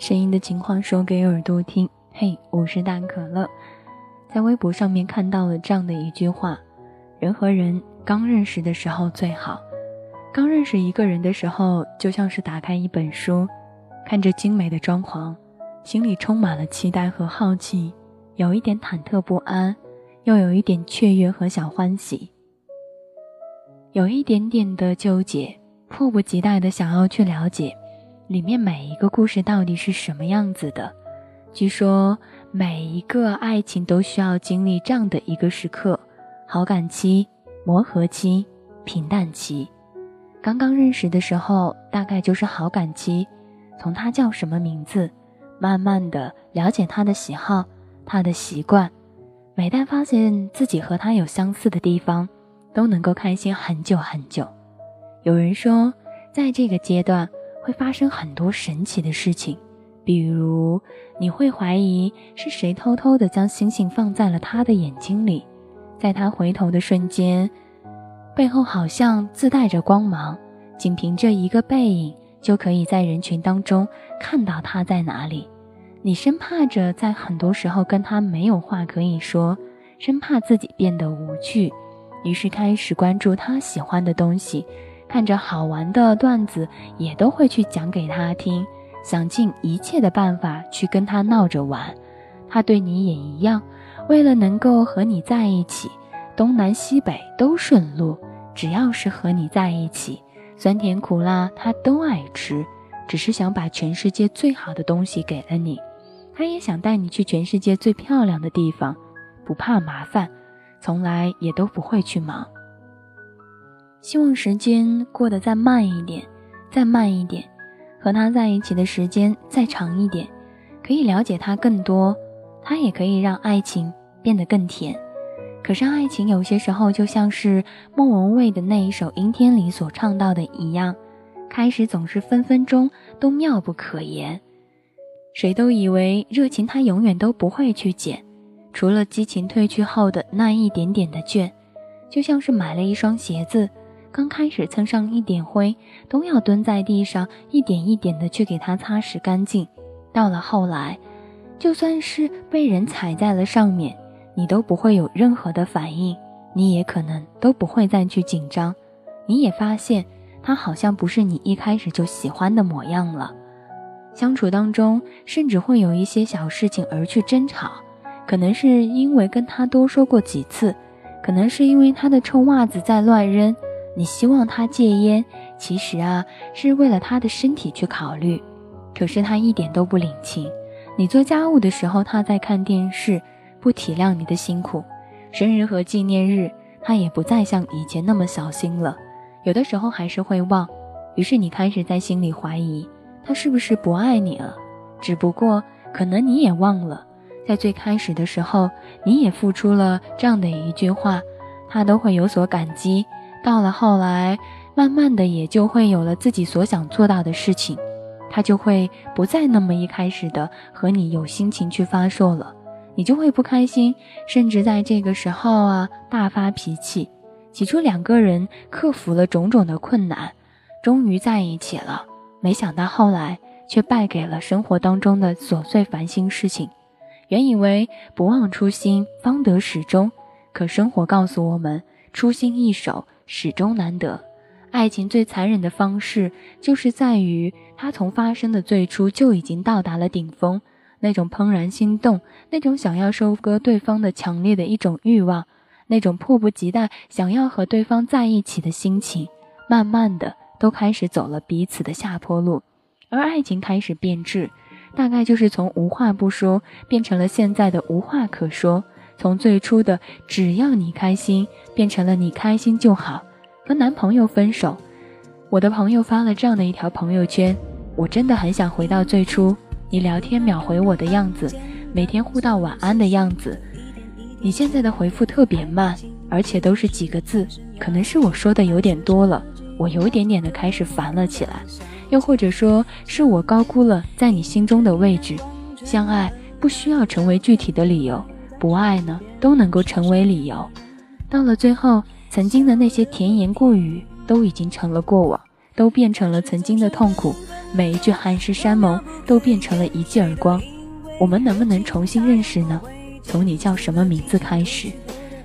声音的情况说给耳朵听。嘿，我是大可乐，在微博上面看到了这样的一句话：人和人刚认识的时候最好。刚认识一个人的时候，就像是打开一本书，看着精美的装潢，心里充满了期待和好奇，有一点忐忑不安，又有一点雀跃和小欢喜，有一点点的纠结，迫不及待的想要去了解。里面每一个故事到底是什么样子的？据说每一个爱情都需要经历这样的一个时刻：好感期、磨合期、平淡期。刚刚认识的时候，大概就是好感期，从他叫什么名字，慢慢的了解他的喜好、他的习惯。每当发现自己和他有相似的地方，都能够开心很久很久。有人说，在这个阶段。会发生很多神奇的事情，比如你会怀疑是谁偷偷的将星星放在了他的眼睛里，在他回头的瞬间，背后好像自带着光芒，仅凭着一个背影就可以在人群当中看到他在哪里。你生怕着在很多时候跟他没有话可以说，生怕自己变得无趣，于是开始关注他喜欢的东西。看着好玩的段子，也都会去讲给他听，想尽一切的办法去跟他闹着玩。他对你也一样，为了能够和你在一起，东南西北都顺路。只要是和你在一起，酸甜苦辣他都爱吃，只是想把全世界最好的东西给了你。他也想带你去全世界最漂亮的地方，不怕麻烦，从来也都不会去忙。希望时间过得再慢一点，再慢一点，和他在一起的时间再长一点，可以了解他更多，他也可以让爱情变得更甜。可是爱情有些时候就像是莫文蔚的那一首《阴天》里所唱到的一样，开始总是分分钟都妙不可言。谁都以为热情他永远都不会去减，除了激情褪去后的那一点点的倦，就像是买了一双鞋子。刚开始蹭上一点灰，都要蹲在地上一点一点的去给它擦拭干净。到了后来，就算是被人踩在了上面，你都不会有任何的反应，你也可能都不会再去紧张。你也发现他好像不是你一开始就喜欢的模样了。相处当中，甚至会有一些小事情而去争吵，可能是因为跟他多说过几次，可能是因为他的臭袜子在乱扔。你希望他戒烟，其实啊是为了他的身体去考虑，可是他一点都不领情。你做家务的时候，他在看电视，不体谅你的辛苦。生日和纪念日，他也不再像以前那么小心了，有的时候还是会忘。于是你开始在心里怀疑，他是不是不爱你了？只不过可能你也忘了，在最开始的时候，你也付出了这样的一句话，他都会有所感激。到了后来，慢慢的也就会有了自己所想做到的事情，他就会不再那么一开始的和你有心情去发售了，你就会不开心，甚至在这个时候啊大发脾气。起初两个人克服了种种的困难，终于在一起了，没想到后来却败给了生活当中的琐碎烦心事情。原以为不忘初心方得始终，可生活告诉我们，初心易守。始终难得，爱情最残忍的方式，就是在于它从发生的最初就已经到达了顶峰，那种怦然心动，那种想要收割对方的强烈的一种欲望，那种迫不及待想要和对方在一起的心情，慢慢的都开始走了彼此的下坡路，而爱情开始变质，大概就是从无话不说变成了现在的无话可说。从最初的只要你开心，变成了你开心就好。和男朋友分手，我的朋友发了这样的一条朋友圈：我真的很想回到最初，你聊天秒回我的样子，每天互道晚安的样子。你现在的回复特别慢，而且都是几个字，可能是我说的有点多了，我有一点点的开始烦了起来。又或者说是我高估了在你心中的位置。相爱不需要成为具体的理由。不爱呢，都能够成为理由。到了最后，曾经的那些甜言过语都已经成了过往，都变成了曾经的痛苦，每一句海誓山盟都变成了一记耳光。我们能不能重新认识呢？从你叫什么名字开始，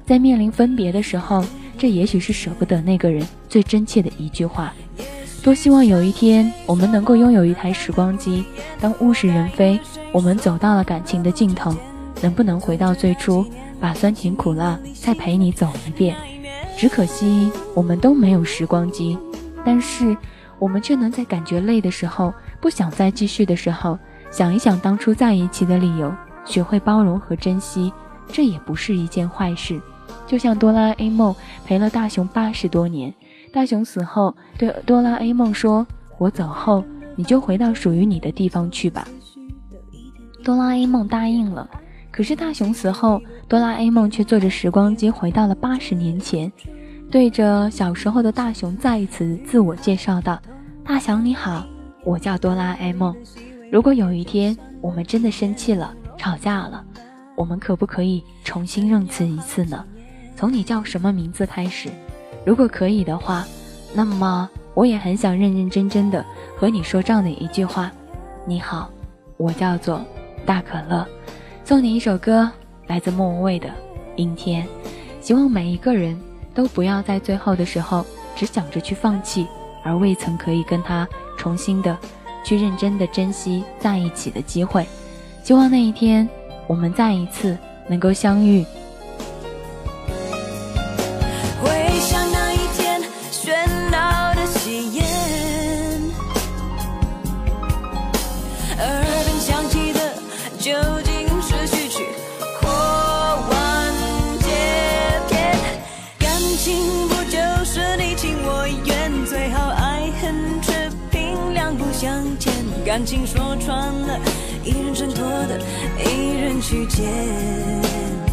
在面临分别的时候，这也许是舍不得那个人最真切的一句话。多希望有一天我们能够拥有一台时光机，当物是人非，我们走到了感情的尽头，能不能回到最初，把酸甜苦辣再陪你走一遍？只可惜我们都没有时光机，但是我们却能在感觉累的时候，不想再继续的时候，想一想当初在一起的理由。学会包容和珍惜，这也不是一件坏事。就像哆啦 A 梦陪了大雄八十多年，大雄死后对哆啦 A 梦说：“我走后，你就回到属于你的地方去吧。”哆啦 A 梦答应了。可是大雄死后，哆啦 A 梦却坐着时光机回到了八十年前，对着小时候的大雄再一次自我介绍道：“大雄你好，我叫哆啦 A 梦。如果有一天我们真的生气了。”吵架了，我们可不可以重新认识一次呢？从你叫什么名字开始，如果可以的话，那么我也很想认认真真的和你说这样的一句话：你好，我叫做大可乐，送你一首歌，来自莫文蔚的《阴天》。希望每一个人都不要在最后的时候只想着去放弃，而未曾可以跟他重新的去认真的珍惜在一起的机会。希望那一天，我们再一次能够相遇。感情说穿了。一人挣脱的，一人去捡。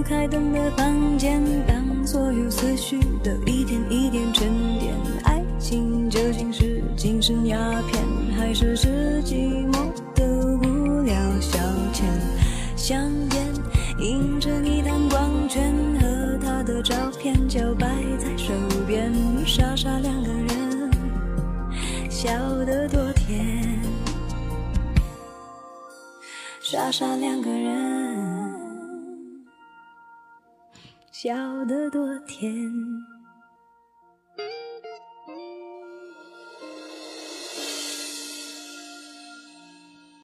不开灯的房间，当所有思绪都一点一点沉淀。爱情究竟是精神鸦片，还是是寂寞的无聊消遣？香烟映着你弹光圈，和他的照片就摆在手边，傻傻两个人，笑得多甜。傻傻两个人，笑得多甜。